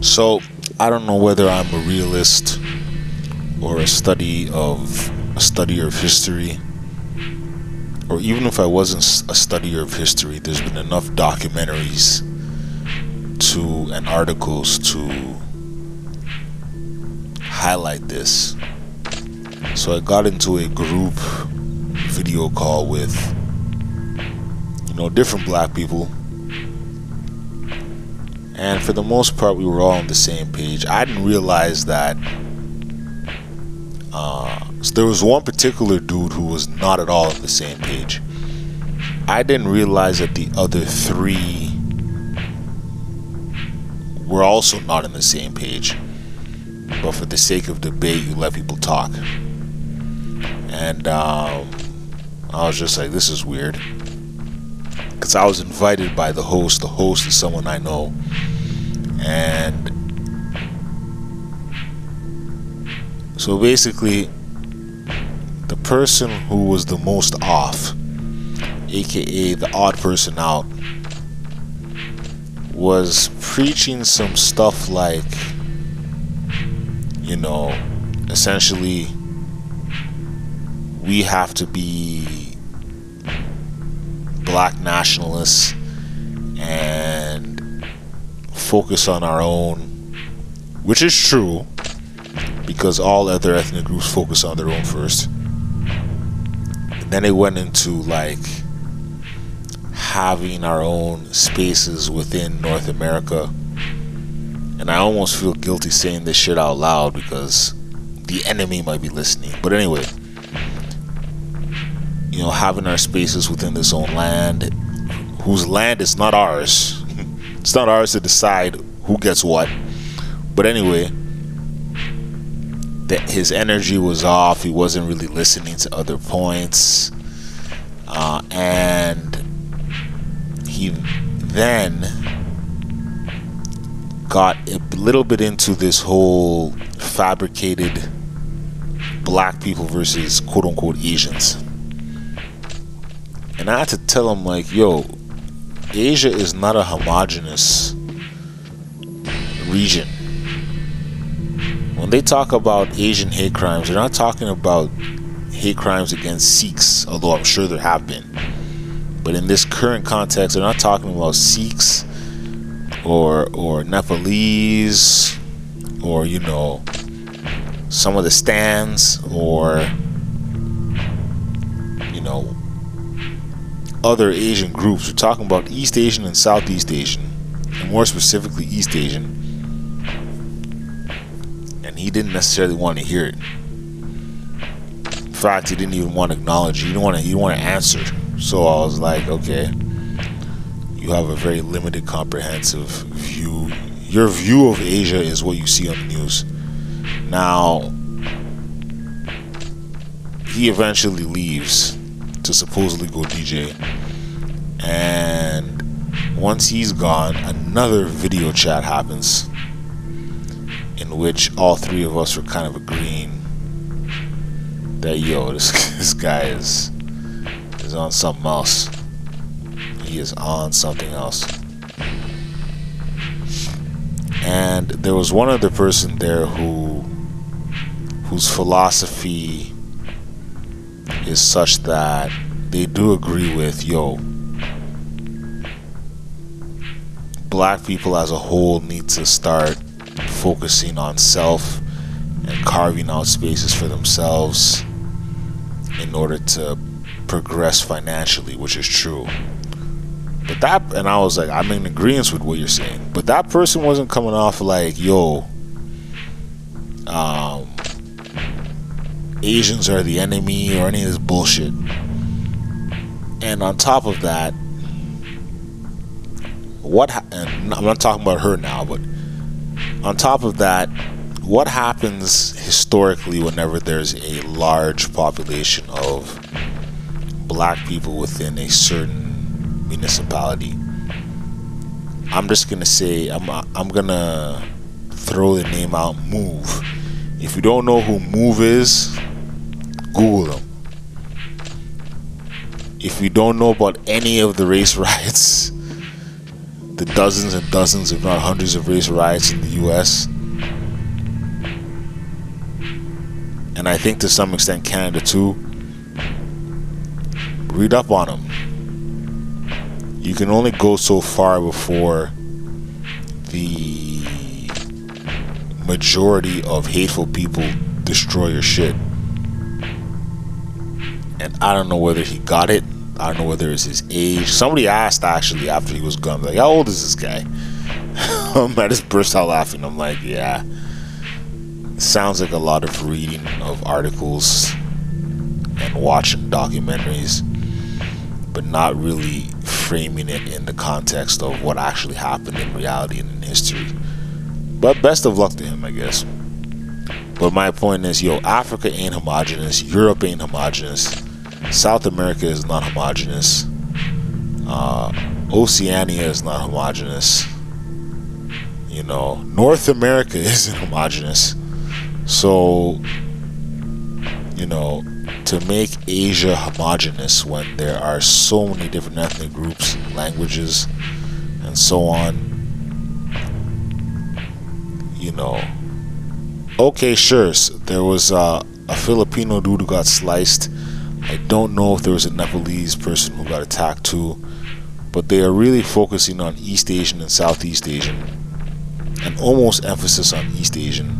So, I don't know whether I'm a realist or a study of a studier of history or even if I wasn't a studier of history, there's been enough documentaries to and articles to highlight this. So I got into a group video call with you know different black people. And for the most part we were all on the same page. I didn't realize that uh, so there was one particular dude who was not at all on the same page. I didn't realize that the other three were also not on the same page. But for the sake of debate, you let people talk. And um, I was just like, this is weird. Because I was invited by the host. The host is someone I know. And so basically, the person who was the most off, aka the odd person out, was preaching some stuff like, you know, essentially, we have to be black nationalists and focus on our own, which is true because all other ethnic groups focus on their own first. And then it went into like having our own spaces within North America. And I almost feel guilty saying this shit out loud because the enemy might be listening. But anyway, you know, having our spaces within this own land, whose land is not ours. it's not ours to decide who gets what. But anyway, that his energy was off. He wasn't really listening to other points, uh, and he then got a little bit into this whole fabricated black people versus quote unquote Asians. And I had to tell him, like, yo, Asia is not a homogenous region when they talk about Asian hate crimes, they're not talking about hate crimes against Sikhs, although I'm sure there have been. But in this current context, they're not talking about Sikhs or or Nepalese or you know some of the stands or you know other Asian groups. We're talking about East Asian and Southeast Asian, and more specifically East Asian and he didn't necessarily want to hear it. In fact, he didn't even want to acknowledge. He didn't want to. He didn't want to answer. So I was like, okay, you have a very limited, comprehensive view. Your view of Asia is what you see on the news. Now, he eventually leaves to supposedly go DJ, and once he's gone, another video chat happens in which all three of us were kind of agreeing that yo, this this guy is is on something else. He is on something else. And there was one other person there who whose philosophy is such that they do agree with yo black people as a whole need to start focusing on self and carving out spaces for themselves in order to progress financially, which is true. But that, and I was like, I'm in agreement with what you're saying. But that person wasn't coming off like, yo, um, Asians are the enemy or any of this bullshit. And on top of that, what, and I'm not talking about her now, but on top of that, what happens historically whenever there's a large population of black people within a certain municipality? I'm just gonna say I'm I'm gonna throw the name out Move. If you don't know who Move is, Google them. If you don't know about any of the race riots the dozens and dozens, if not hundreds, of race riots in the U.S. And I think to some extent Canada too. Read up on them. You can only go so far before the majority of hateful people destroy your shit. And I don't know whether he got it. I don't know whether it's his age. Somebody asked actually after he was gone, like, how old is this guy? I just burst out laughing. I'm like, yeah. sounds like a lot of reading of articles and watching documentaries, but not really framing it in the context of what actually happened in reality and in history. But best of luck to him, I guess. But my point is, yo, Africa ain't homogenous. Europe ain't homogenous. South America is not homogenous. Uh, Oceania is not homogenous. You know, North America isn't homogenous. So, you know, to make Asia homogenous when there are so many different ethnic groups, languages, and so on, you know, okay, sure, there was uh, a Filipino dude who got sliced I don't know if there was a Nepalese person who got attacked too, but they are really focusing on East Asian and Southeast Asian, and almost emphasis on East Asian.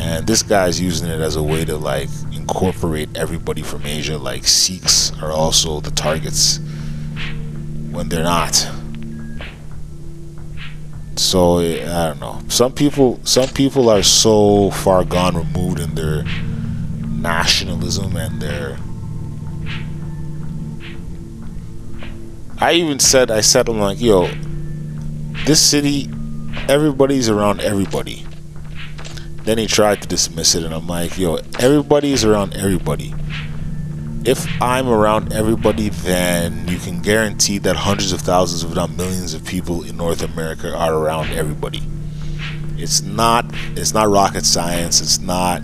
And this guy's using it as a way to like incorporate everybody from Asia, like Sikhs are also the targets when they're not. So I don't know. Some people, some people are so far gone removed in their nationalism and their I even said, I said, I'm like, yo, this city, everybody's around everybody. Then he tried to dismiss it, and I'm like, yo, everybody's around everybody. If I'm around everybody, then you can guarantee that hundreds of thousands, if not millions, of people in North America are around everybody. It's not, it's not rocket science. It's not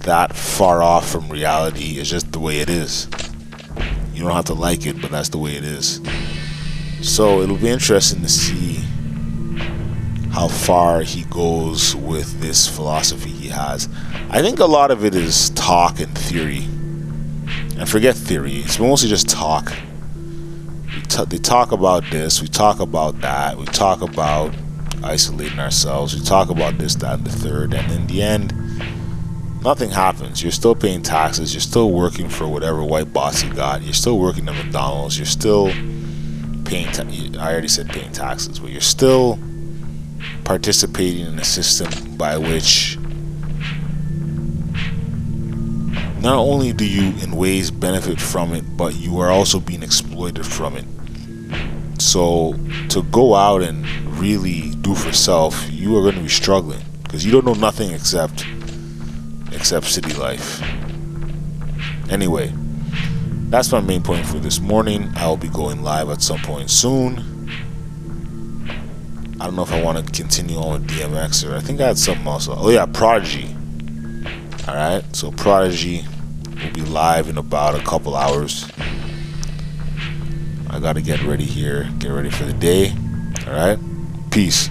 that far off from reality. It's just the way it is. You don't have to like it, but that's the way it is. So it'll be interesting to see how far he goes with this philosophy he has. I think a lot of it is talk and theory. And forget theory, it's mostly just talk. they talk about this, we talk about that, we talk about isolating ourselves, we talk about this, that, and the third, and in the end, nothing happens. You're still paying taxes. You're still working for whatever white boss you got. You're still working at McDonald's. You're still paying. Ta- I already said paying taxes, but you're still participating in a system by which not only do you in ways benefit from it, but you are also being exploited from it. So to go out and really do for self, you are going to be struggling because you don't know nothing except except city life. Anyway, that's my main point for this morning. I will be going live at some point soon. I don't know if I want to continue on with DMX or I think I had something else. Oh yeah, Prodigy. Alright, so Prodigy will be live in about a couple hours. I gotta get ready here, get ready for the day. Alright? Peace.